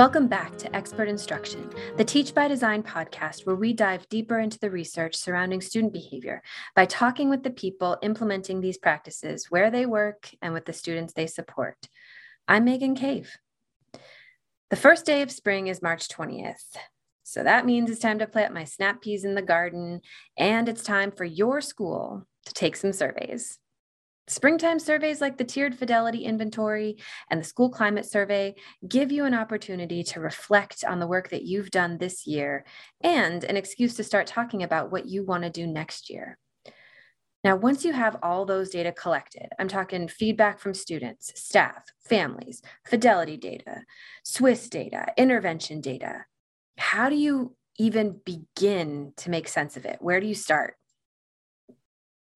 Welcome back to Expert Instruction, the Teach by Design podcast, where we dive deeper into the research surrounding student behavior by talking with the people implementing these practices where they work and with the students they support. I'm Megan Cave. The first day of spring is March 20th. So that means it's time to plant my snap peas in the garden, and it's time for your school to take some surveys. Springtime surveys like the Tiered Fidelity Inventory and the School Climate Survey give you an opportunity to reflect on the work that you've done this year and an excuse to start talking about what you want to do next year. Now, once you have all those data collected, I'm talking feedback from students, staff, families, fidelity data, SWIS data, intervention data, how do you even begin to make sense of it? Where do you start?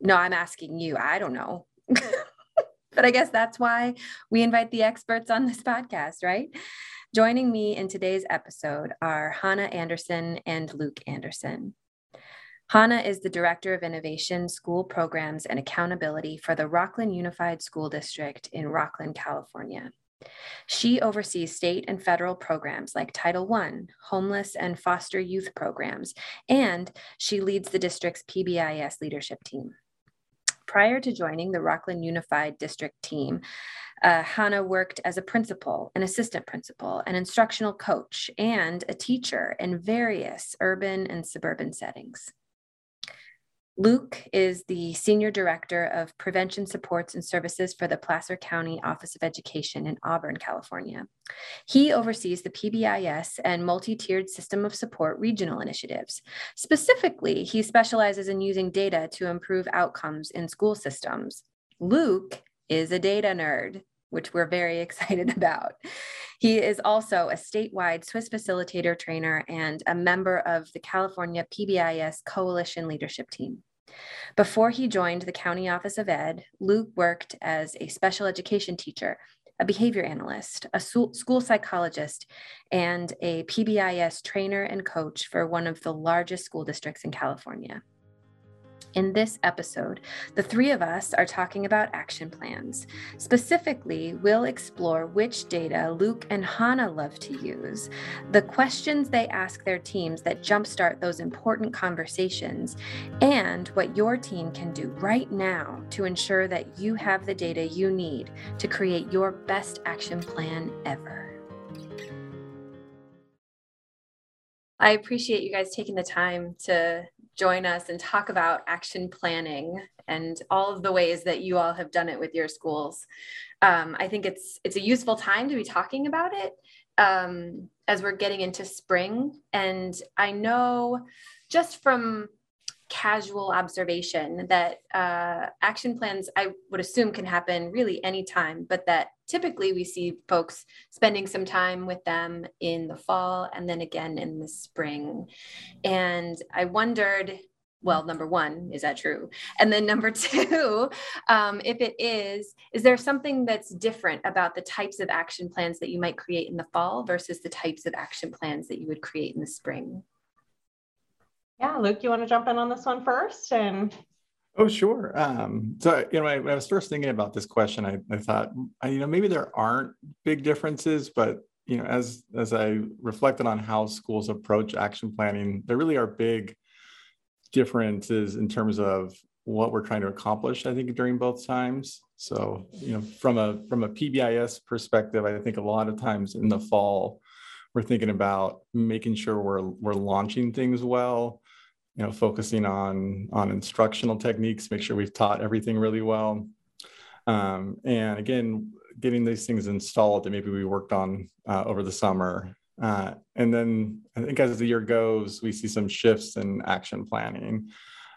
No, I'm asking you. I don't know. but I guess that's why we invite the experts on this podcast, right? Joining me in today's episode are Hannah Anderson and Luke Anderson. Hannah is the Director of Innovation, School Programs, and Accountability for the Rocklin Unified School District in Rocklin, California. She oversees state and federal programs like Title I, homeless and foster youth programs, and she leads the district's PBIS leadership team. Prior to joining the Rocklin Unified District team, uh, Hannah worked as a principal, an assistant principal, an instructional coach, and a teacher in various urban and suburban settings. Luke is the Senior Director of Prevention Supports and Services for the Placer County Office of Education in Auburn, California. He oversees the PBIS and multi tiered system of support regional initiatives. Specifically, he specializes in using data to improve outcomes in school systems. Luke is a data nerd which we're very excited about. He is also a statewide SWIS facilitator trainer and a member of the California PBIS Coalition Leadership Team. Before he joined the County Office of Ed, Luke worked as a special education teacher, a behavior analyst, a school psychologist, and a PBIS trainer and coach for one of the largest school districts in California. In this episode, the three of us are talking about action plans. Specifically, we'll explore which data Luke and Hannah love to use, the questions they ask their teams that jumpstart those important conversations, and what your team can do right now to ensure that you have the data you need to create your best action plan ever. I appreciate you guys taking the time to join us and talk about action planning and all of the ways that you all have done it with your schools. Um, I think it's it's a useful time to be talking about it um, as we're getting into spring. And I know just from casual observation that uh, action plans I would assume can happen really anytime, but that typically we see folks spending some time with them in the fall and then again in the spring. And I wondered well, number one, is that true? And then number two, um, if it is, is there something that's different about the types of action plans that you might create in the fall versus the types of action plans that you would create in the spring? Yeah, Luke, you want to jump in on this one first? And Oh, sure. Um, so, you know, when I was first thinking about this question, I, I thought, you know, maybe there aren't big differences, but you know, as as I reflected on how schools approach action planning, there really are big differences in terms of what we're trying to accomplish. I think during both times. So, you know, from a from a PBIS perspective, I think a lot of times in the fall, we're thinking about making sure we're we're launching things well you know, focusing on on instructional techniques, make sure we've taught everything really well. Um, and again, getting these things installed that maybe we worked on uh, over the summer. Uh, and then I think as the year goes, we see some shifts in action planning.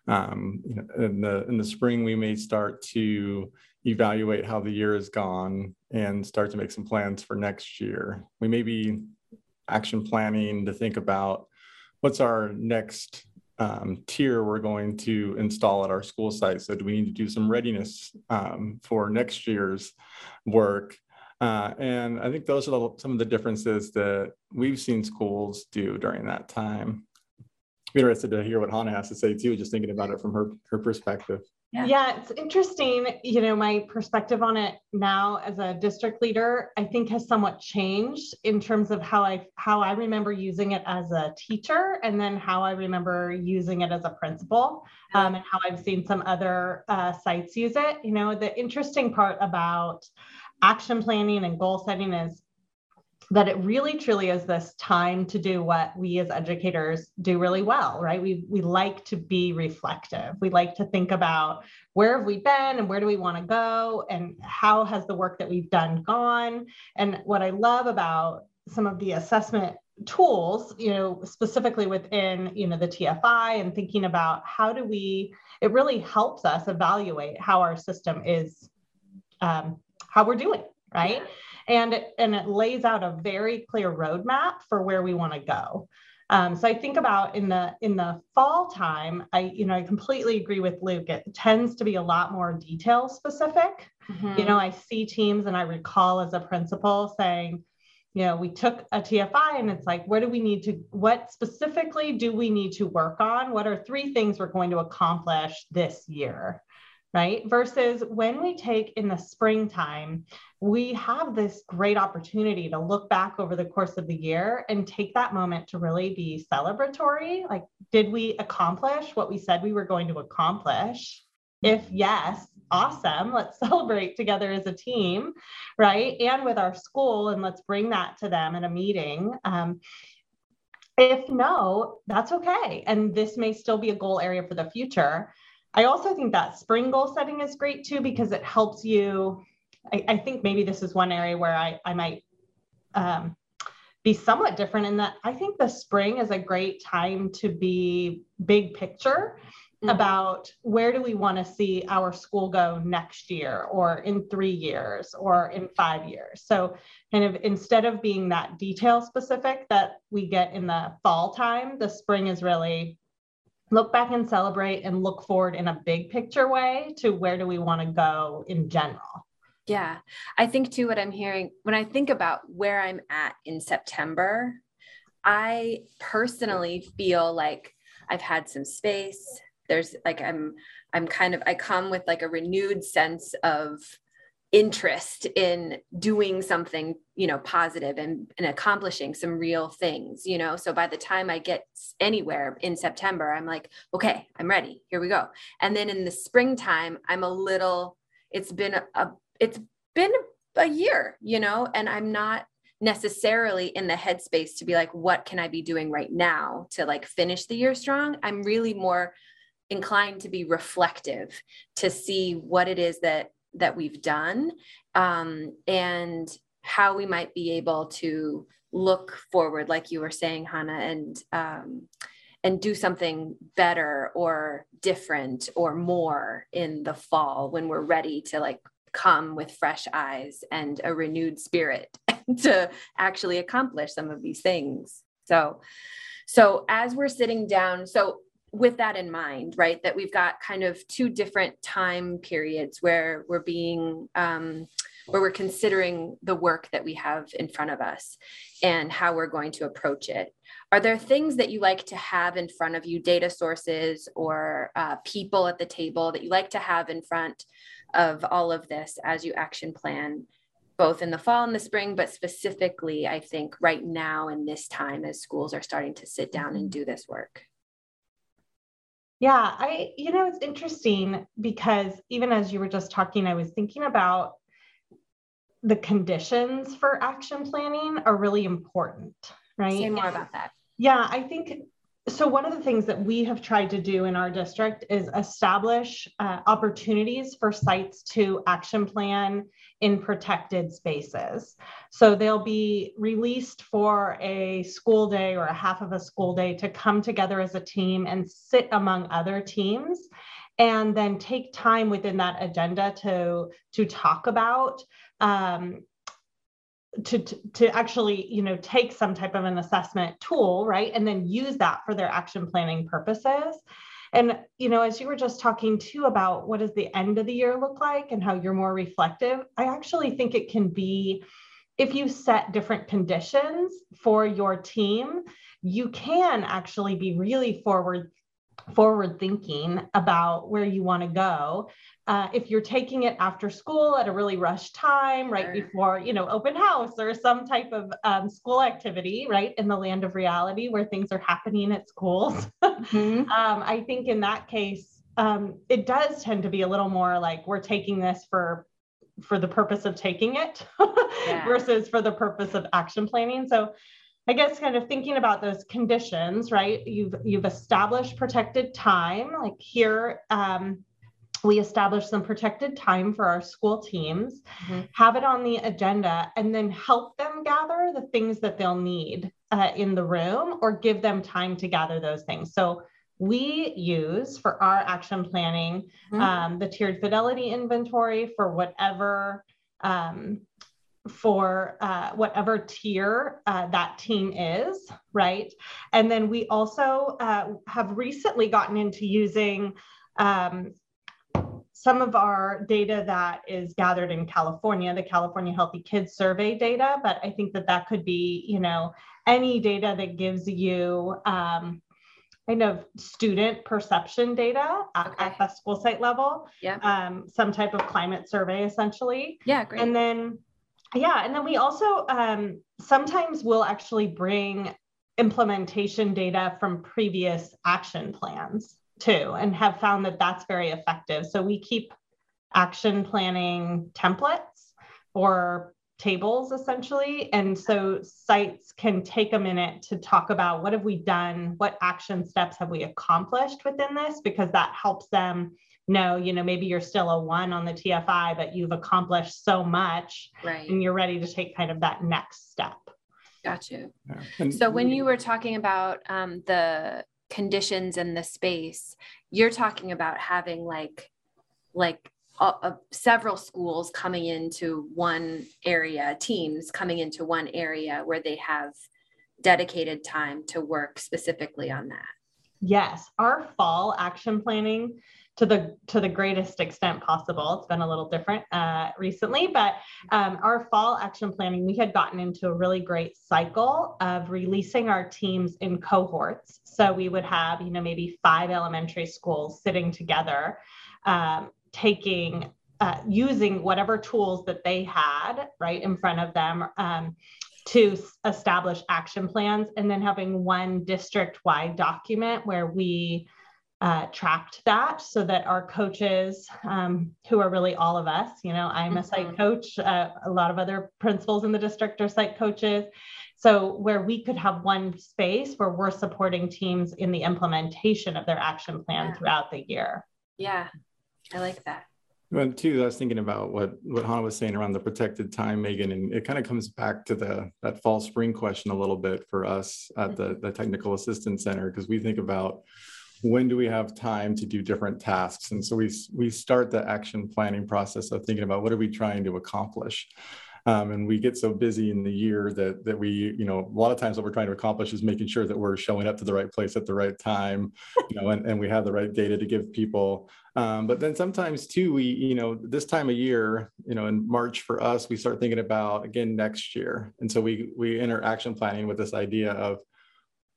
Um, you know, in the in the spring, we may start to evaluate how the year has gone and start to make some plans for next year. We may be action planning to think about what's our next um, tier we're going to install at our school site. So do we need to do some readiness um, for next year's work? Uh, and I think those are the, some of the differences that we've seen schools do during that time. I'm interested to hear what Hannah has to say too, just thinking about it from her, her perspective. Yeah. yeah, it's interesting. You know, my perspective on it now as a district leader, I think has somewhat changed in terms of how I how I remember using it as a teacher, and then how I remember using it as a principal, um, and how I've seen some other uh, sites use it. You know, the interesting part about action planning and goal setting is that it really truly is this time to do what we as educators do really well right? We we like to be reflective. We like to think about where have we been and where do we want to go and how has the work that we've done gone? And what i love about some of the assessment tools you know specifically within you know the tfi and thinking about how do we it really helps us evaluate how our system is um, how we're doing right and it, and it lays out a very clear roadmap for where we want to go. Um, so I think about in the in the fall time, I you know I completely agree with Luke. It tends to be a lot more detail specific. Mm-hmm. You know, I see teams and I recall as a principal saying, you know, we took a TFI and it's like, where do we need to, what specifically do we need to work on? What are three things we're going to accomplish this year? Right? Versus when we take in the springtime, we have this great opportunity to look back over the course of the year and take that moment to really be celebratory. Like, did we accomplish what we said we were going to accomplish? If yes, awesome. Let's celebrate together as a team, right? And with our school, and let's bring that to them in a meeting. Um, if no, that's okay. And this may still be a goal area for the future. I also think that spring goal setting is great too because it helps you. I, I think maybe this is one area where I, I might um, be somewhat different in that I think the spring is a great time to be big picture mm-hmm. about where do we want to see our school go next year or in three years or in five years. So kind of instead of being that detail specific that we get in the fall time, the spring is really look back and celebrate and look forward in a big picture way to where do we want to go in general. Yeah. I think too what I'm hearing when I think about where I'm at in September, I personally feel like I've had some space. There's like I'm I'm kind of I come with like a renewed sense of interest in doing something you know positive and, and accomplishing some real things you know? So by the time i get anywhere in september i'm like okay i'm ready. Here we go. And then in the springtime i'm a little it's been a, a it's been a year you know? And i'm not necessarily in the headspace to be like what can i be doing right now to like finish the year strong? I'm really more inclined to be reflective to see what it is that that we've done um, and how we might be able to look forward, like you were saying, Hannah, and um, and do something better or different or more in the fall when we're ready to like come with fresh eyes and a renewed spirit to actually accomplish some of these things. So, so as we're sitting down, so with that in mind, right, that we've got kind of two different time periods where we're being, um, where we're considering the work that we have in front of us and how we're going to approach it. Are there things that you like to have in front of you, data sources or uh, people at the table that you like to have in front of all of this as you action plan, both in the fall and the spring, but specifically, I think right now in this time as schools are starting to sit down and do this work? Yeah, I, you know, it's interesting because even as you were just talking, I was thinking about the conditions for action planning are really important, right? Say more about that. Yeah, I think so one of the things that we have tried to do in our district is establish uh, opportunities for sites to action plan in protected spaces. So they'll be released for a school day or a half of a school day to come together as a team and sit among other teams and then take time within that agenda to to talk about um, to, to, actually you know take some type of an assessment tool right and then use that for their action planning purposes. And you know as you were just talking too about what does the end of the year look like and how you're more reflective i actually think it can be if you set different conditions for your team you can actually be really forward forward thinking about where you want to go uh, if you're taking it after school at a really rushed time right sure. before you know open house or some type of um, school activity right in the land of reality where things are happening at schools mm-hmm. um, i think in that case um, it does tend to be a little more like we're taking this for for the purpose of taking it yeah. versus for the purpose of action planning so I guess kind of thinking about those conditions, right? You've you've established protected time. Like here, um, we establish some protected time for our school teams, mm-hmm. have it on the agenda, and then help them gather the things that they'll need uh, in the room, or give them time to gather those things. So we use for our action planning mm-hmm. um, the tiered fidelity inventory for whatever um, for uh, whatever tier uh, that team is, right? And then we also uh, have recently gotten into using um, some of our data that is gathered in California, the California Healthy Kids Survey data, but I think that that could be, you know, any data that gives you um, kind of student perception data at, okay. at the school site level. Yeah. Um, some type of climate survey, essentially. Yeah, great. And then yeah, and then we also um, sometimes will actually bring implementation data from previous action plans too, and have found that that's very effective. So we keep action planning templates or tables essentially. And so sites can take a minute to talk about what have we done, what action steps have we accomplished within this, because that helps them know, you know, maybe you're still a one on the TFI, but you've accomplished so much right. and you're ready to take kind of that next step. Got you. Yeah. So when you were talking about um, the conditions and the space, you're talking about having like, like uh, uh, several schools coming into one area, teams coming into one area where they have dedicated time to work specifically on that. Yes, our fall action planning to the to the greatest extent possible. It's been a little different uh, recently, but um, our fall action planning, we had gotten into a really great cycle of releasing our teams in cohorts. So we would have, you know, maybe five elementary schools sitting together, um, taking uh, using whatever tools that they had right in front of them um, to establish action plans, and then having one district wide document where we uh, tracked that so that our coaches, um, who are really all of us, you know, I'm a site mm-hmm. coach, uh, a lot of other principals in the district are site coaches. So, where we could have one space where we're supporting teams in the implementation of their action plan yeah. throughout the year. Yeah, I like that. Well, too, I was thinking about what what Hannah was saying around the protected time, Megan, and it kind of comes back to the that fall spring question a little bit for us at the mm-hmm. the technical assistance center because we think about when do we have time to do different tasks? And so we we start the action planning process of thinking about what are we trying to accomplish? Um, and we get so busy in the year that that we you know a lot of times what we're trying to accomplish is making sure that we're showing up to the right place at the right time you know and, and we have the right data to give people. Um, but then sometimes too we you know this time of year you know in march for us we start thinking about again next year. And so we we enter action planning with this idea of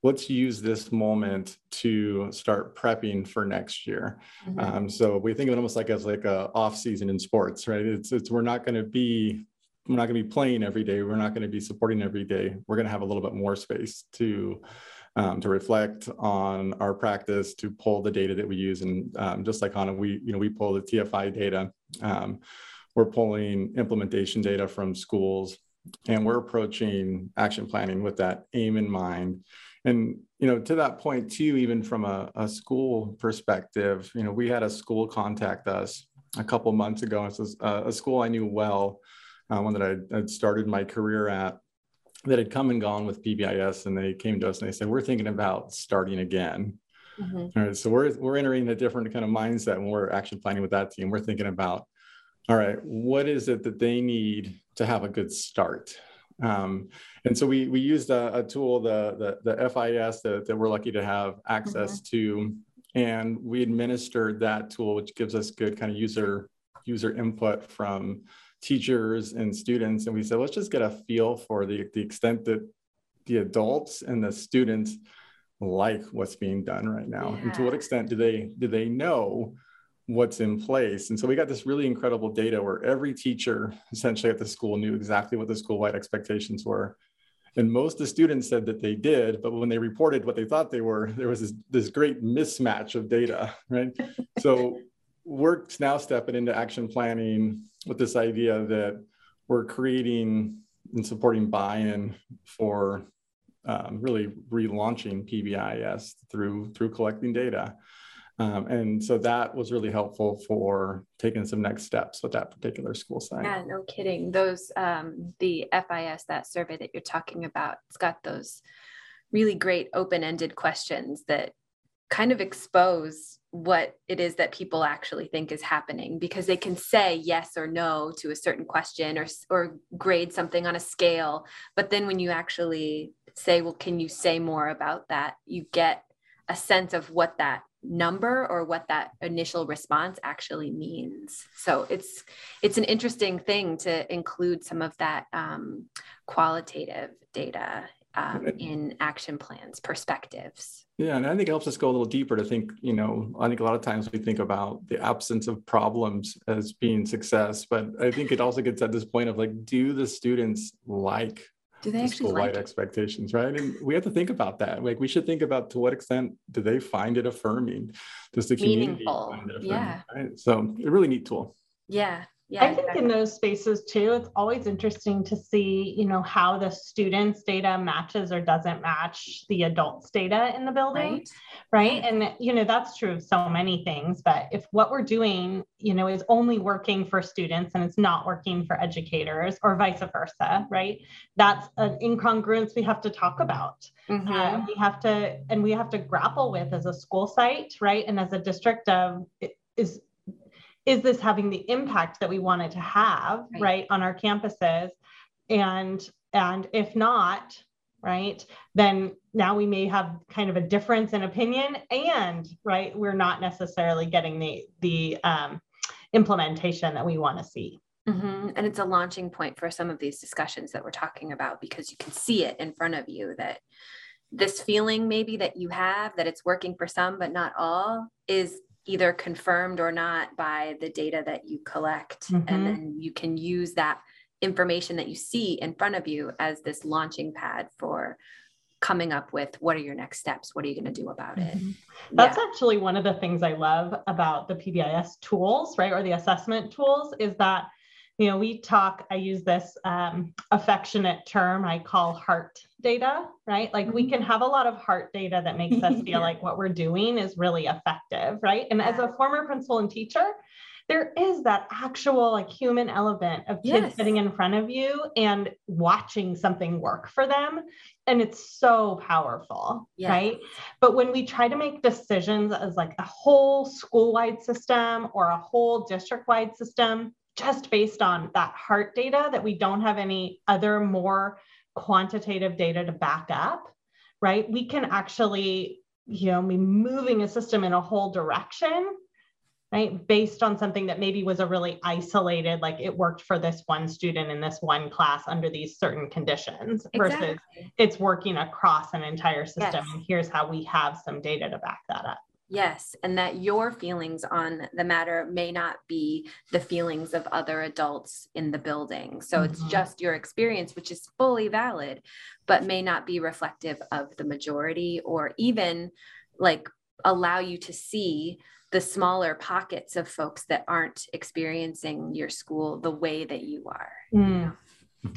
let's use this moment to start prepping for next year. Mm-hmm. Um, so we think of it almost like as like a off season in sports, right? It's it's we're not going to be we're not going to be playing every day. We're not going to be supporting every day. We're going to have a little bit more space to um, to reflect on our practice, to pull the data that we use, and um, just like Hannah, we you know we pull the TFI data. Um, we're pulling implementation data from schools, and we're approaching action planning with that aim in mind and you know to that point too even from a, a school perspective you know we had a school contact us a couple months ago. Was a, a school i knew well uh, one that I had started my career at that had come and gone with pbis and they came to us and they said we're thinking about starting again. Mm-hmm. all right so we're we're entering a different kind of mindset when we're actually planning with that team. We're thinking about all right what is it that they need to have a good start um, and so we we used a, a tool, the, the, the FIS that, that we're lucky to have access mm-hmm. to, and we administered that tool, which gives us good kind of user user input from teachers and students. And we said, let's just get a feel for the, the extent that the adults and the students like what's being done right now Yeah. and to what extent do they do they know what's in place. And so we got this really incredible data where every teacher essentially at the school knew exactly what the school-wide expectations were. And most of the students said that they did but when they reported what they thought they were there was this, this great mismatch of data right? So we're now stepping into action planning with this idea that we're creating and supporting buy-in for um, really relaunching PBIS through through collecting data. Um, and so that was really helpful for taking some next steps with that particular school site. Yeah, no kidding. Those um the FIS that survey that you're talking about, it's got those really great open-ended questions that kind of expose what it is that people actually think is happening because they can say yes or no to a certain question or or grade something on a scale but then when you actually say well can you say more about that you get a sense of what that number or what that initial response actually means. So it's it's an interesting thing to include some of that um, qualitative data um, in action plans perspectives. Yeah, and I think it helps us go a little deeper to think, you know, I think a lot of times we think about the absence of problems as being success, but I think it also gets at this point of like, do the students like do they the actually like expectations, right? And we have to think about that. Like, we should think about to what extent do they find it affirming? Does the community Meaningful, find it affirming? yeah. Right? So, mm-hmm. a really neat tool. yeah yeah I think in those spaces too, it's always interesting to see, you know, how the students' data matches or doesn't match the adults' data in the building. right. right? And you know that's true of so many things but if what we're doing you know is only working for students and it's not working for educators or vice versa right? That's an incongruence we have to talk about Mhm. uh, we have to and we have to grapple with as a school site right? And as a district of is is this having the impact that we want it to have Right. right, on our campuses and and if not right then now we may have kind of a difference in opinion and right we're not necessarily getting the the um, implementation that we want to see Mhm. And it's a launching point for some of these discussions that we're talking about because you can see it in front of you that this feeling maybe that you have that it's working for some but not all is either confirmed or not by the data that you collect Mhm. and then you can use that information that you see in front of you as this launching pad for coming up with what are your next steps what are you going to do about it That's Yeah. actually one of the things I love about the PBIS tools, right? Or the assessment tools is that, you know, we talk, I use this um, affectionate term I call heart data, right? Like we can have a lot of heart data that makes us feel Yeah. like what we're doing is really effective, right? And as a former principal and teacher, there is that actual like human element of kids Yes. sitting in front of you and watching something work for them. And it's so powerful, Yes. right? But when we try to make decisions as like a whole school-wide system or a whole district-wide system, just based on that heart data that we don't have any other more quantitative data to back up, right? We can actually, you know, be moving a system in a whole direction, right? Based on something that maybe was a really isolated, like it worked for this one student in this one class under these certain conditions versus it's working across an entire system Yes. and here's how we have some data to back that up Yes, and that your feelings on the matter may not be the feelings of other adults in the building. So it's Mhm. just your experience, which is fully valid, but may not be reflective of the majority or even like allow you to see the smaller pockets of folks that aren't experiencing your school the way that you are. Mm,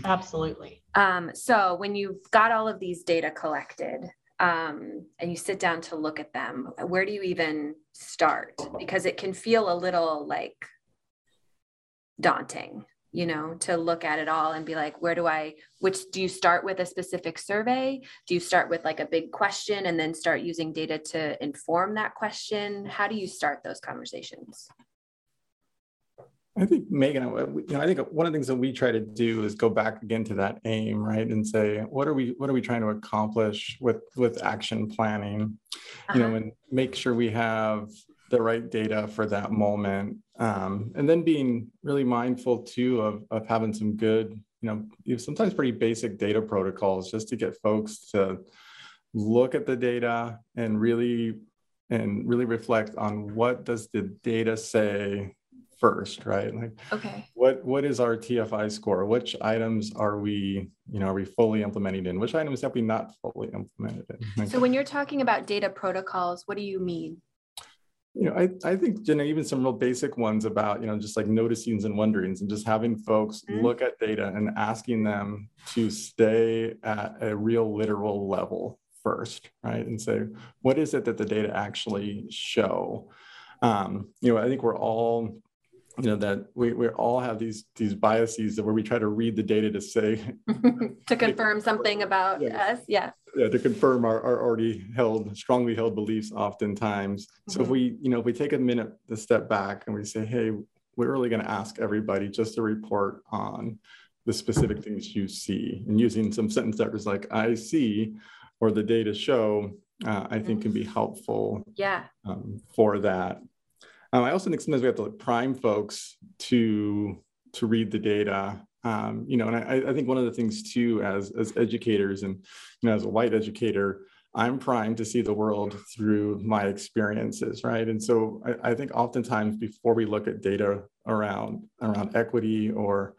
absolutely Um, so when you've got all of these data collected um, and you sit down to look at them, where do you even start? Because it can feel a little like daunting, you know, to look at it all and be like, where do I, which do you start with a specific survey? Do you start with like a big question and then start using data to inform that question? How do you start those conversations? I think Megan, you know, I think one of the things that we try to do is go back again to that aim, right, and say, what are we, what are we trying to accomplish with with action planning, you know, Uh-huh. and make sure we have the right data for that moment, um, and then being really mindful too of of having some good, you know, sometimes pretty basic data protocols just to get folks to look at the data and really and really reflect on what does the data say first right? Like okay. what what is our tfi score? Which items are we you know are we fully implementing in? Which items have we not fully implemented in? Like, so when you're talking about data protocols what do you mean? You know, I, I think, you know, even some real basic ones about, you know, just like noticings and wonderings and just having folks mm-hmm. look at data and asking them to stay at a real literal level first, right? And say, what is it that the data actually show? Um, you know, I think we're all you know that we, we all have these these biases where we try to read the data to say to confirm something about yeah. us yes yeah to confirm our, our already held strongly held beliefs oftentimes mm-hmm. so if mm-hmm. we you know if we take a minute to step back and we say hey we're really going to ask everybody just to report on the specific things you see and using some sentence starters like i see or the data show uh, i think can be mm-hmm. helpful yeah um, for that um, I also think sometimes we have to like prime folks to to read the data. Um, you know, and I, I think one of the things too, as as educators and you know, as a white educator, I'm primed to see the world through my experiences, right? And so I, I think oftentimes before we look at data around around equity or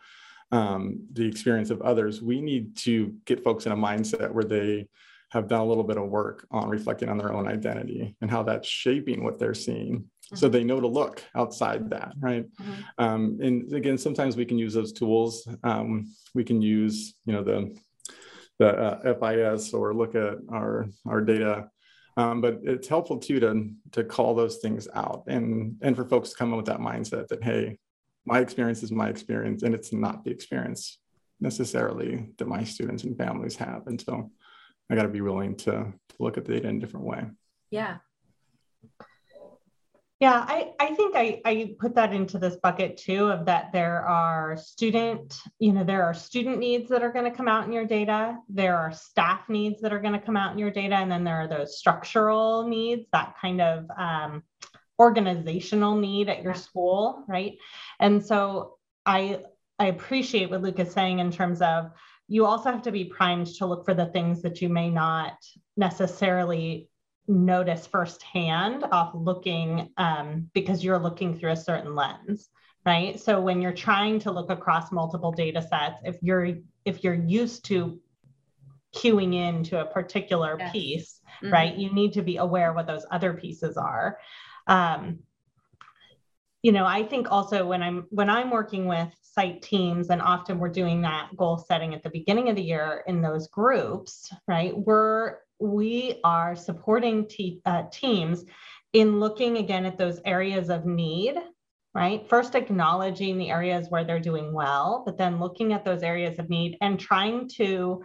um, the experience of others, we need to get folks in a mindset where they have done a little bit of work on reflecting on their own identity and how that's shaping what they're seeing so they know to look outside that right? Mm-hmm. um, and again sometimes we can use those tools. Um, we can use you know the the uh, FIS or look at our our data. Um, but it's helpful too to to call those things out and and for folks to come in with that mindset that hey my experience is my experience and it's not the experience necessarily that my students and families have. And so i got to be willing to, to look at the data in a different way. Yeah yeah, I, I think I, I put that into this bucket too of that there are student, you know, there are student needs that are going to come out in your data. There are staff needs that are going to come out in your data. And then there are those structural needs, that kind of um, organizational need at your school, right? And so I I appreciate what Luke is saying in terms of you also have to be primed to look for the things that you may not necessarily notice firsthand off looking um, because you're looking through a certain lens right so when you're trying to look across multiple data sets if you're if you're used to queuing into a particular yes. piece mm-hmm. right you need to be aware what those other pieces are um, you know i think also when i'm when i'm working with site teams and often we're doing that goal setting at the beginning of the year in those groups right we're we are supporting te- uh, teams in looking again at those areas of need, right? First, acknowledging the areas where they're doing well, but then looking at those areas of need and trying to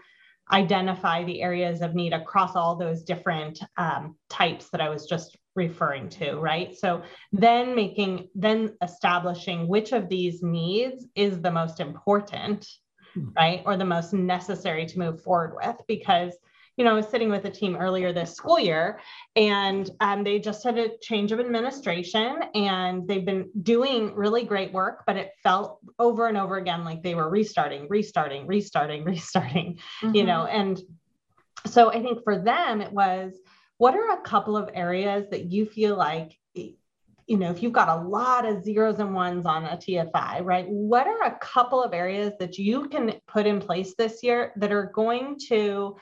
identify the areas of need across all those different um, types that I was just referring to, right? So then making, then establishing which of these needs is the most important, hmm. right? Or the most necessary to move forward with because you know, I was sitting with a team earlier this school year and um, they just had a change of administration and they've been doing really great work, but it felt over and over again like they were restarting, restarting, restarting, restarting, mm-hmm. you know. And so I think for them, it was what are a couple of areas that you feel like you know, if you've got a lot of zeros and ones on a TFI, right? What are a couple of areas that you can put in place this year that are going to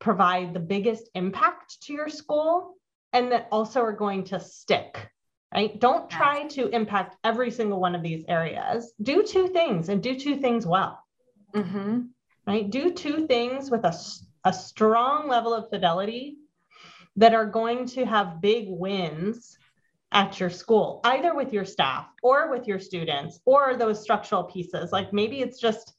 provide the biggest impact to your school and that also are going to stick right? Don't try to impact every single one of these areas. Do two things and do two things well. Mm-hmm. right? Do two things with a, a strong level of fidelity that are going to have big wins at your school either with your staff or with your students or those structural pieces. Like maybe it's just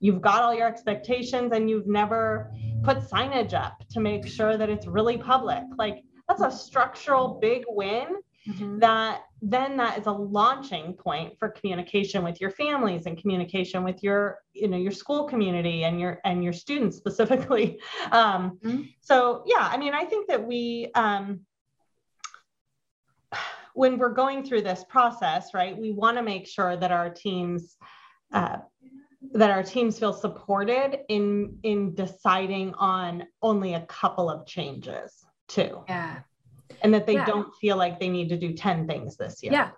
you've got all your expectations and you've never put signage up to make sure that it's really public. Like that's a structural big win mm-hmm. that then that is a launching point for communication with your families and communication with your you know your school community and your and your students specifically um, mm-hmm. so yeah i mean i think that we um, when we're going through this process right we want to make sure that our teams uh, that our teams feel supported in in deciding on only a couple of changes too. Yeah. And that they Yeah. don't feel like they need to do 10 things this year. Yeah.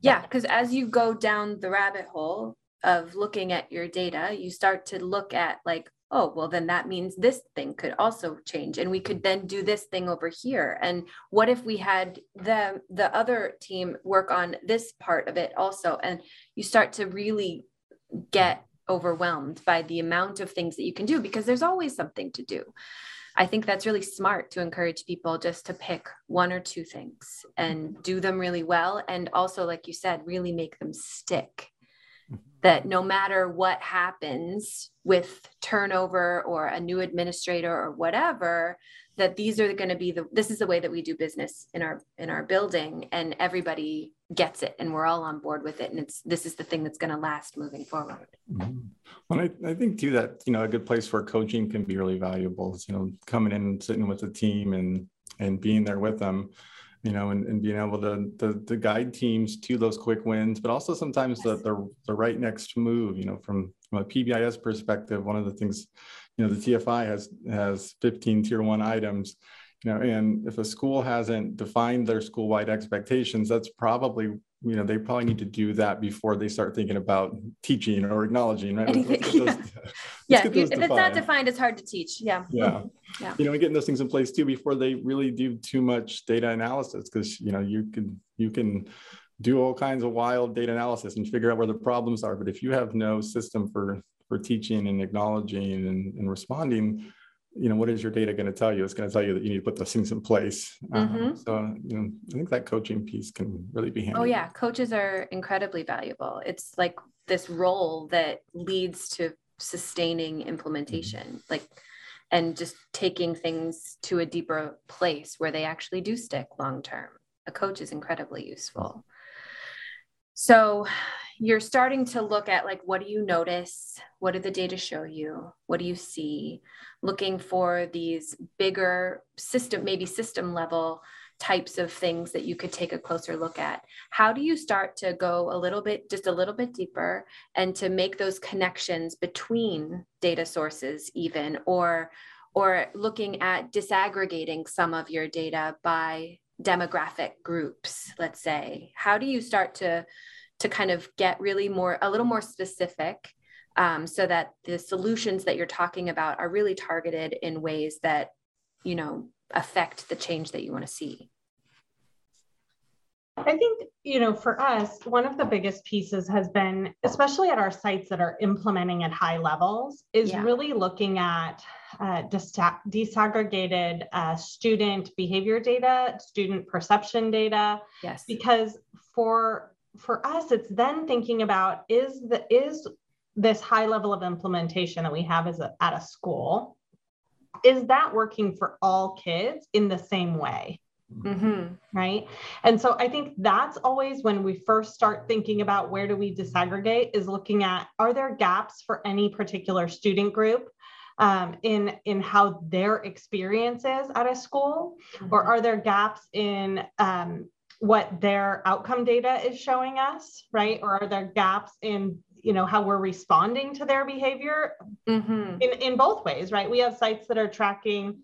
Yeah. Because as you go down the rabbit hole of looking at your data, you start to look at like, oh, well, then that means this thing could also change. And we could then do this thing over here. And what if we had the the other team work on this part of it also? And you start to really get overwhelmed by the amount of things that you can do because there's always something to do. I think that's really smart to encourage people just to pick one or two things and do them really well. And also, like you said, really make them stick. That no matter what happens with turnover or a new administrator or whatever, that these are going to be the this is the way that we do business in our in our building and everybody gets it and we're all on board with it and it's this is the thing that's going to last moving forward Mhm. Well, I, I think too that you know a good place where coaching can be really valuable is you know coming in and sitting with the team and and being there with them, you know, and, and being able to, to to guide teams to those quick wins, but also sometimes the, the the right next move. You know, from from a PBIS perspective, one of the things, you know, the TFI has has 15 tier one items. You know, and if a school hasn't defined their school-wide expectations, that's probably you know they probably need to do that before they start thinking about teaching or acknowledging right Let's- let's yeah. those- yeah if, it's not defined. defined it's hard to teach yeah yeah Yeah. you know and getting those things in place too before they really do too much data analysis because you know you can you can do all kinds of wild data analysis and figure out where the problems are but if you have no system for for teaching and acknowledging and, and responding you know what is your data going to tell you it's going to tell you that you need to put those things in place Um, Mhm. so you know i think that coaching piece can really be handy Oh yeah, coaches are incredibly valuable. It's like this role that leads to sustaining implementation, like and just taking things to a deeper place where they actually do stick long term. A coach is incredibly useful. So you're starting to look at like what do you notice? What do the data show you? What do you see? Looking for these bigger system, maybe system level types of things that you could take a closer look at how do you start to go a little bit just a little bit deeper and to make those connections between data sources even or or looking at disaggregating some of your data by demographic groups let's say how do you start to to kind of get really more a little more specific um, so that the solutions that you're talking about are really targeted in ways that you know affect the change that you want to see. I think, you know, for us, one of the biggest pieces has been, especially at our sites that are implementing at high levels, is Yeah. really looking at uh, disaggregated uh, student behavior data, student perception data, yes. Because for for us, it's then thinking about is the is this high level of implementation that we have as a, at a school, is that working for all kids in the same way? mm-hmm. right and so i think that's always when we first start thinking about where do we disaggregate is looking at are there gaps for any particular student group um, in in how their experience is at a school or are there gaps in um, what their outcome data is showing us right or are there gaps in you know how we're responding to their behavior mm-hmm. in, in both ways, right? We have sites that are tracking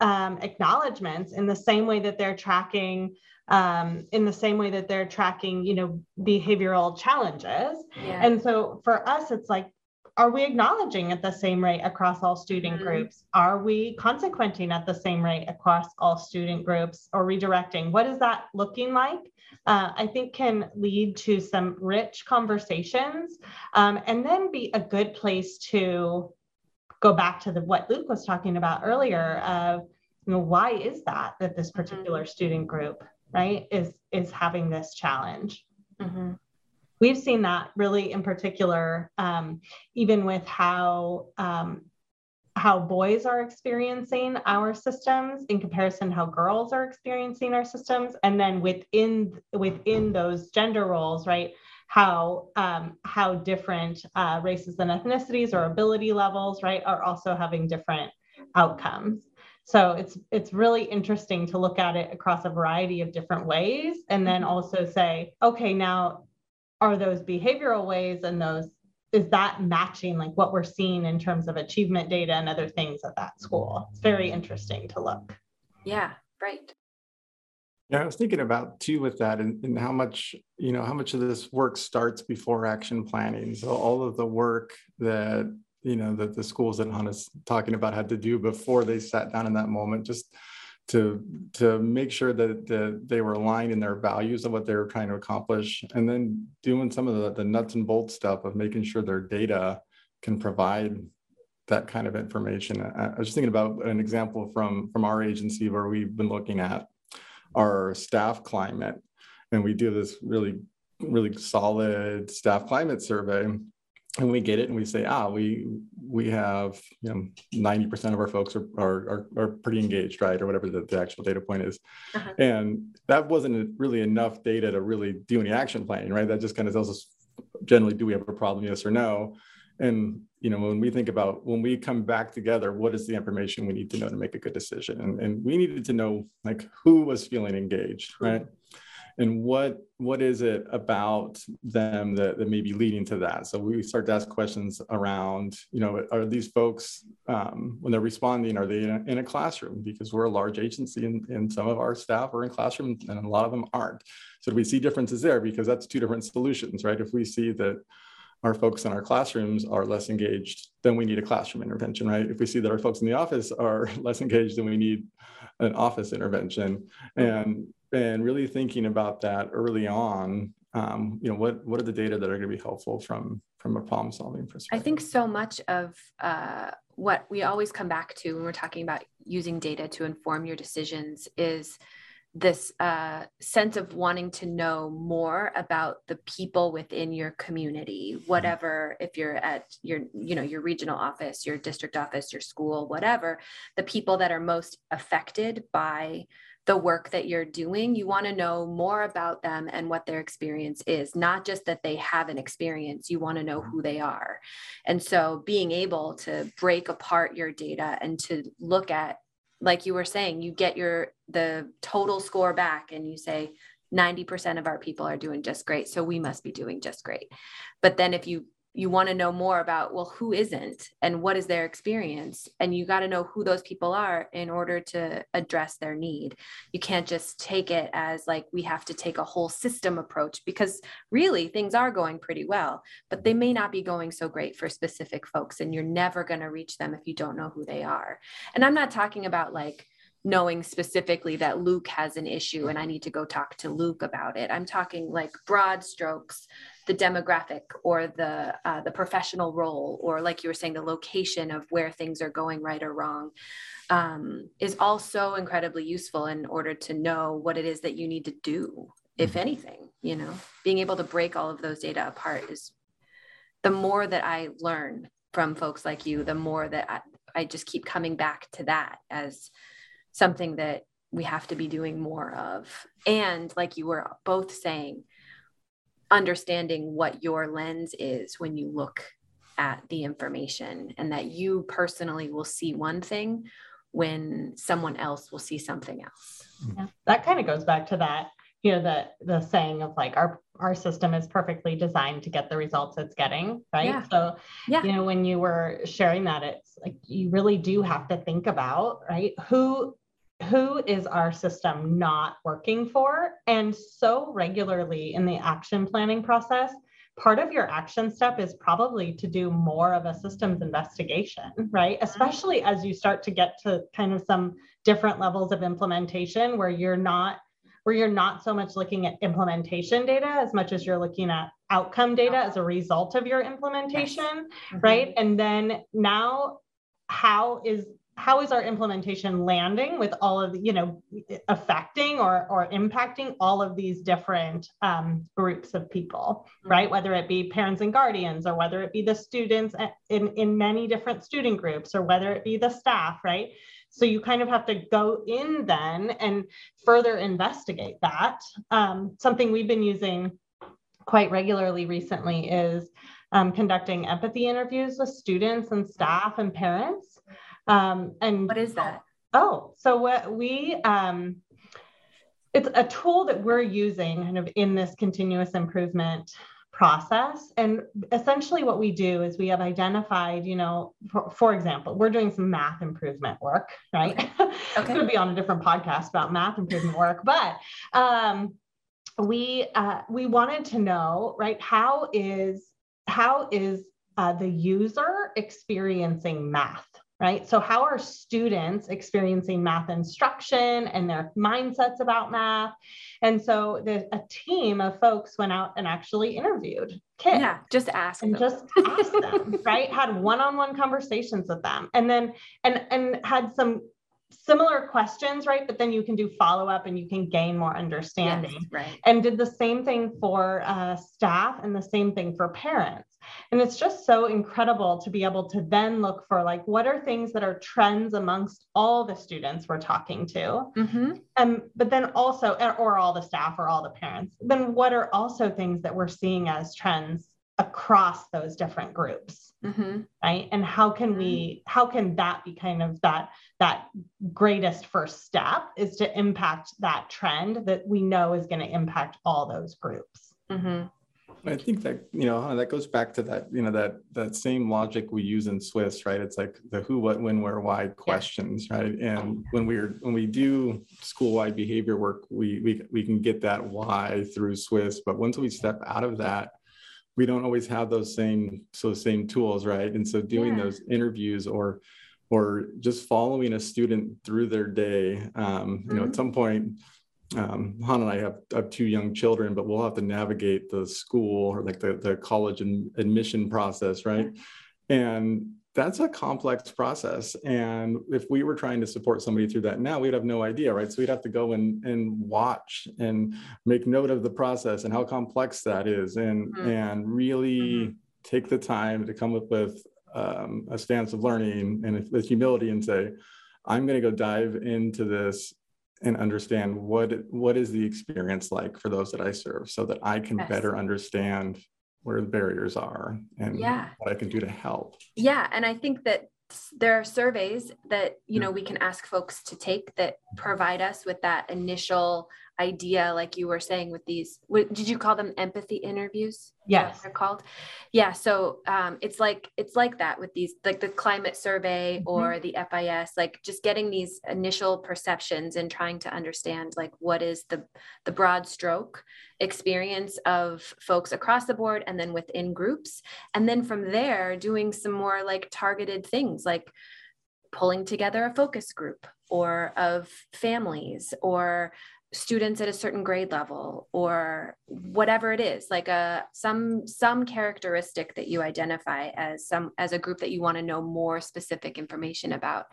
um, acknowledgments in the same way that they're tracking, um, in the same way that they're tracking, you know, behavioral challenges. yeah And so for us, it's like, are we acknowledging at the same rate across all student Mhm. groups? Are we consequenting at the same rate across all student groups or redirecting? What is that looking like? Uh, I think can lead to some rich conversations um, and then be a good place to go back to the what Luke was talking about earlier of you know why is that that this particular student group right is is having this challenge mm-hmm. We've seen that really in particular um, even with how um, how boys are experiencing our systems in comparison to how girls are experiencing our systems. And then within within those gender roles right how um, how different uh, races and ethnicities or ability levels right are also having different outcomes. So it's it's really interesting to look at it across a variety of different ways and then also say okay now are those behavioral ways and those is that matching like what we're seeing in terms of achievement data and other things at that school? It's very interesting to look. Yeah right. Yeah, I was thinking about too with that and, and how much, you know, how much of this work starts before action planning. So all of the work that, you know, that the schools that Hannah's talking about had to do before they sat down in that moment, just to to make sure that, that they were aligned in their values of what they were trying to accomplish and then doing some of the, the nuts and bolts stuff of making sure their data can provide that kind of information. I, I was just thinking about an example from from our agency where we've been looking at our staff climate. And we do this really, really solid staff climate survey. And we get it and we say, ah, we we have, you know, 90% of our folks are, are, are, pretty engaged, right? Or whatever the, the actual data point is. Uh-huh. And that wasn't really enough data to really do any action planning, right? That just kind of tells us generally, do we have a problem, yes or no? and you know when we think about when we come back together what is the information we need to know to make a good decision and, and we needed to know like who was feeling engaged right and what what is it about them that, that may be leading to that? So we start to ask questions around you know are these folks um, when they're responding are they in a, in a, classroom? Because we're a large agency and, and some of our staff are in classroom and a lot of them aren't. So do we see differences there because that's two different solutions right? If we see that our folks in our classrooms are less engaged, then we need a classroom intervention, right? If we see that our folks in the office are less engaged, then we need an office intervention. And and really thinking about that early on, um, you know, what what are the data that are going to be helpful from from a problem solving perspective? I think so much of uh, what we always come back to when we're talking about using data to inform your decisions is this uh, sense of wanting to know more about the people within your community mm-hmm. whatever if you're at your you know your regional office your district office your school whatever the people that are most affected by the work that you're doing you want to know more about them and what their experience is not just that they have an experience you want to know who they are and so being able to break apart your data and to look at like you were saying, you get your the total score back and you say 90% of our people are doing just great. So we must be doing just great. But then if you you want to know more about well who isn't and what is their experience and you got to know who those people are in order to address their need you can't just take it as like we have to take a whole system approach because really things are going pretty well but they may not be going so great for specific folks and you're never going to reach them if you don't know who they are and i'm not talking about like knowing specifically that Luke has an issue and I need to go talk to Luke about it. I'm talking like broad strokes, the demographic or the uh, the professional role, or like you were saying, the location of where things are going right or wrong, um, is also incredibly useful in order to know what it is that you need to do, if mm-hmm. anything. You know, being able to break all of those data apart is the more that I learn from folks like you, the more that I, I just keep coming back to that as something that we have to be doing more of. And like you were both saying, understanding what your lens is when you look at the information and that you personally will see one thing when someone else will see something else. Yeah, that kind of goes back to that, you know, the the saying of like our our system is perfectly designed to get the results it's getting, right? Yeah. So, yeah. you know, when you were sharing that, it's like you really do have to think about, right? Who who is our system not working for? And so regularly in the action planning process, part of your action step is probably to do more of a systems investigation, right? Mm-hmm. Especially as you start to get to kind of some different levels of implementation where you're not where you're not so much looking at implementation data as much as you're looking at outcome data as a result of your implementation, yes. mm-hmm. right? And then now how is how is our implementation landing with all of the, you know affecting or or impacting all of these different um, groups of people mm-hmm. right? Whether it be parents and guardians or whether it be the students in in many different student groups or whether it be the staff right? So you kind of have to go in then and further investigate that. Um, something we've been using quite regularly recently is um, conducting empathy interviews with students and staff and parents um, and what is that? Oh, so what we um, it's a tool that we're using kind of in this continuous improvement process. And essentially, what we do is we have identified, you know, for, for example, we're doing some math improvement work, right? Okay. okay. Could be on a different podcast about math improvement work, but um, we uh, we wanted to know, right? How is how is uh, the user experiencing math? Right? So, how are students experiencing math instruction and their mindsets about math? And so, the, a team of folks went out and actually interviewed kids. Yeah, just ask and them. just ask them, right? Had one-on-one conversations with them, and then and and had some similar questions, right? But then you can do follow up and you can gain more understanding. Yes, right. And did the same thing for uh, staff and the same thing for parents. And it's just so incredible to be able to then look for like what are things that are trends amongst all the students we're talking to, mm-hmm. um, but then also or all the staff or all the parents. Then what are also things that we're seeing as trends across those different groups mm-hmm. right and how can we mm-hmm. how can that be kind of that that greatest first step is to impact that trend that we know is going to impact all those groups mm-hmm. I think that you know that goes back to that you know that that same logic we use in SWIS, right? It's like the who, what, when, where, why questions, yeah. right? And when we're when we do school-wide behavior work, we we we can get that why through SWIS, but once we step out of that, we don't always have those same so same tools right and so doing yeah. those interviews or or just following a student through their day um, you mm-hmm. know at mm-hmm. some point um, Han and I have, have two young children, but we'll have to navigate the school or like the, the college and admission process, right? And that's a complex process. And if we were trying to support somebody through that now, we'd have no idea, right? So we'd have to go and, and watch and make note of the process and how complex that is and, mm-hmm. and really mm-hmm. take the time to come up with um, a stance of learning and with humility and say, I'm going to go dive into this and understand what what is the experience like for those that I serve so that I can yes. better understand where the barriers are and yeah. what I can do to help. Yeah. And I think that there are surveys that you know we can ask folks to take that provide us with that initial idea like you were saying with these what, did you call them empathy interviews? Yes. They're called? Yeah so um, it's like it's like that with these like the climate survey mm-hmm. or the fis like just getting these initial perceptions and trying to understand like what is the the broad stroke experience of folks across the board and then within groups. And then from there doing some more like targeted things like pulling together a focus group or of families or students at a certain grade level or whatever it is like a some some characteristic that you identify as some as a group that you want to know more specific information about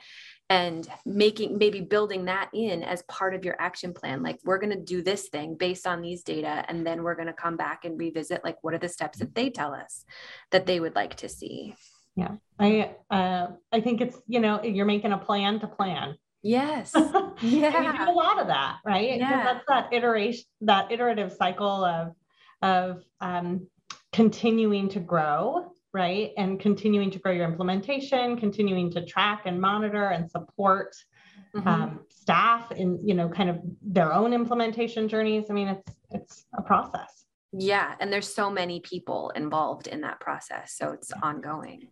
and making maybe building that in as part of your action plan. Like we're going to do this thing based on these data and then we're going to come back and revisit like what are the steps that they tell us that they would like to see. Yeah i uh, i think it's you know you're making a plan to plan Yes. Yeah. we do a lot of that, right? Yeah. That's that iteration, that iterative cycle of of um, continuing to grow, right? And continuing to grow your implementation, continuing to track and monitor and support mm-hmm. um, staff in, you know, kind of their own implementation journeys. I mean, it's it's a process. Yeah, and there's so many people involved in that process, so it's ongoing.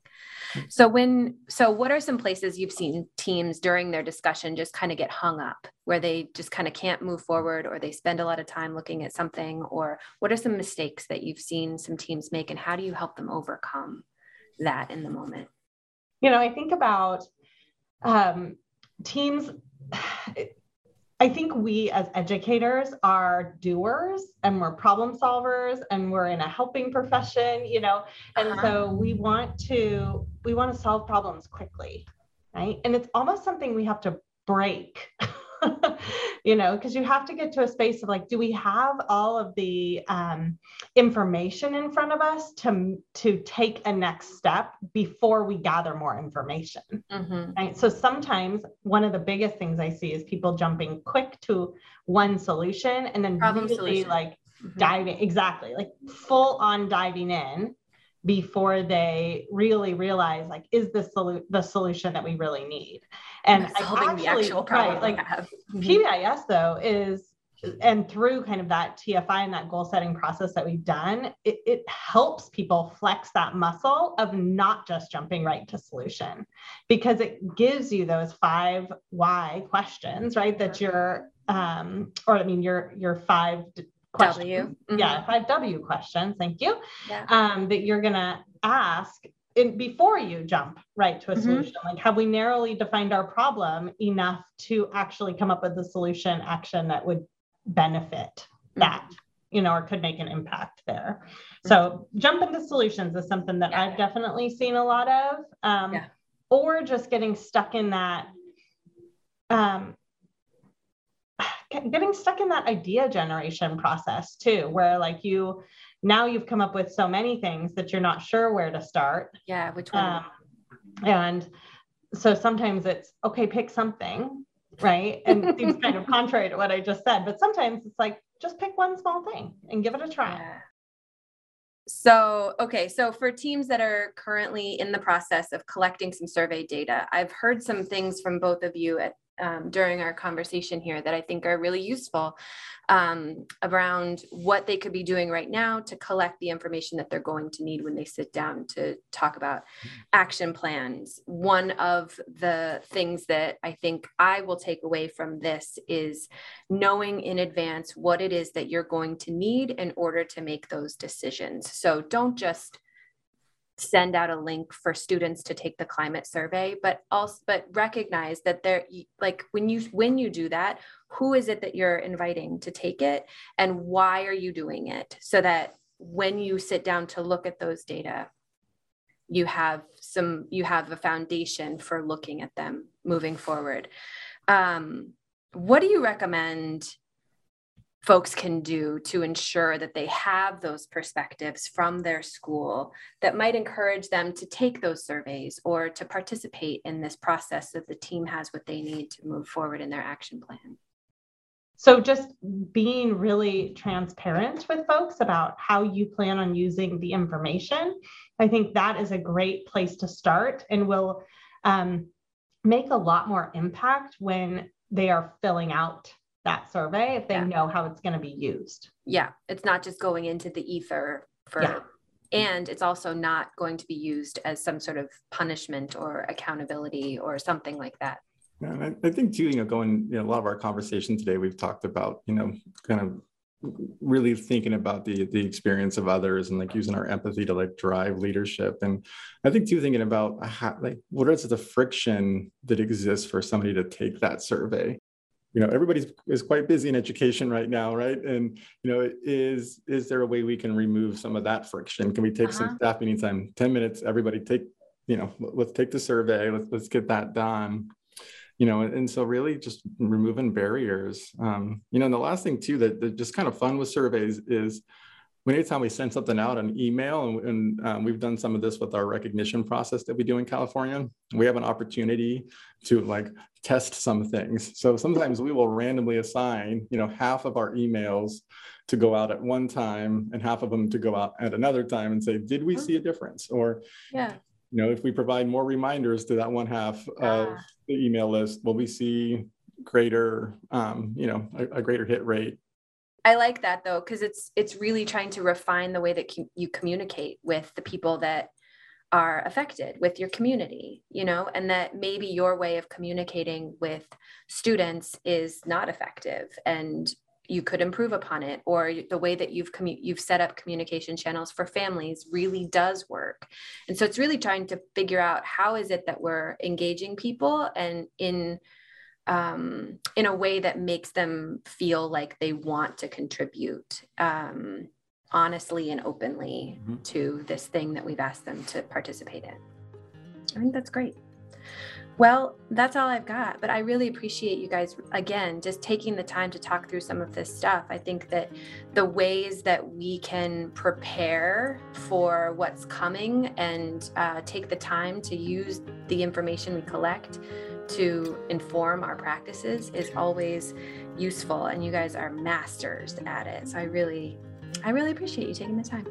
So when so what are some places you've seen teams during their discussion just kind of get hung up where they just kind of can't move forward or they spend a lot of time looking at something or what are some mistakes that you've seen some teams make and how do you help them overcome that in the moment? You know, I think about um, teams I think we as educators are doers and we're problem solvers and we're in a helping profession, you know, and uh-huh. so we want to we want to solve problems quickly, right? And it's almost something we have to break you know, because you have to get to a space of like, do we have all of the um, information in front of us to to take a next step before we gather more information? Mm-hmm. Right. So sometimes one of the biggest things I see is people jumping quick to one solution and then Problem really solution. like mm-hmm. diving exactly like full on diving in before they really realize like is this solu- the solution that we really need? And solving actually, the actual problem right, like PBIS though is and through kind of that TFI and that goal setting process that we've done, it, it, helps people flex that muscle of not just jumping right to solution because it gives you those five why questions, right? That you're, um, or I mean, your your five questions. W. Mm-hmm. Yeah, five W questions. Thank you. Yeah. Um, that you're gonna ask in, before you jump right to a mm-hmm. solution like have we narrowly defined our problem enough to actually come up with a solution action that would benefit mm-hmm. that you know or could make an impact there mm-hmm. so jump into solutions is something that yeah. i've definitely seen a lot of um, yeah. or just getting stuck in that um, getting stuck in that idea generation process too where like you now you've come up with so many things that you're not sure where to start. Yeah, which one? Um, and so sometimes it's okay, pick something, right? And it seems kind of contrary to what I just said, but sometimes it's like just pick one small thing and give it a try. Yeah. So, okay, so for teams that are currently in the process of collecting some survey data, I've heard some things from both of you at um, during our conversation here that I think are really useful um, around what they could be doing right now to collect the information that they're going to need when they sit down to talk about action plans. One of the things that I think I will take away from this is knowing in advance what it is that you're going to need in order to make those decisions. So don't just send out a link for students to take the climate survey but also but recognize that there like when you when you do that who is it that you're inviting to take it and why are you doing it? So that when you sit down to look at those data you have some you have a foundation for looking at them moving forward. Um, what do you recommend folks can do to ensure that they have those perspectives from their school that might encourage them to take those surveys or to participate in this process that the team has what they need to move forward in their action plan. So just being really transparent with folks about how you plan on using the information i think that is a great place to start and will um, make a lot more impact when they are filling out that survey if they yeah. know how it's going to be used. Yeah, it's not just going into the ether for yeah. and it's also not going to be used as some sort of punishment or accountability or something like that. Yeah, and I, I think too, you know, going, you know, a lot of our conversation today, we've talked about, you know, kind of really thinking about the the experience of others and like using our empathy to like drive leadership and i think too thinking about how, like what is the friction that exists for somebody to take that survey you know everybody's is quite busy in education right now right? And you know is is there a way we can remove some of that friction? Can we take uh-huh. some staff meeting time 10 minutes everybody take you know let's take the survey let's let's get that done. You know and so really just removing barriers um, you know and the last thing too that, that just kind of fun with surveys is anytime we send something out an email and, and um, we've done some of this with our recognition process that we do in california we have an opportunity to like test some things. So sometimes we will randomly assign you know half of our emails to go out at one time and half of them to go out at another time and say did we see a difference? Or yeah. you know if we provide more reminders to that one half of ah. the email list will we see greater um, you know a, a greater hit rate I like that though because it's it's really trying to refine the way that com- you communicate with the people that are affected with your community, you know, and that maybe your way of communicating with students is not effective and you could improve upon it or the way that you've commu- you've set up communication channels for families really does work. And so it's really trying to figure out how is it that we're engaging people and in um, in a way that makes them feel like they want to contribute um, honestly and openly mm-hmm. to this thing that we've asked them to participate in. I think that's great. Well, that's all I've got, but I really appreciate you guys again just taking the time to talk through some of this stuff. I think that the ways that we can prepare for what's coming and uh, take the time to use the information we collect to inform our practices is always useful and you guys are masters at it. So i really i really appreciate you taking the time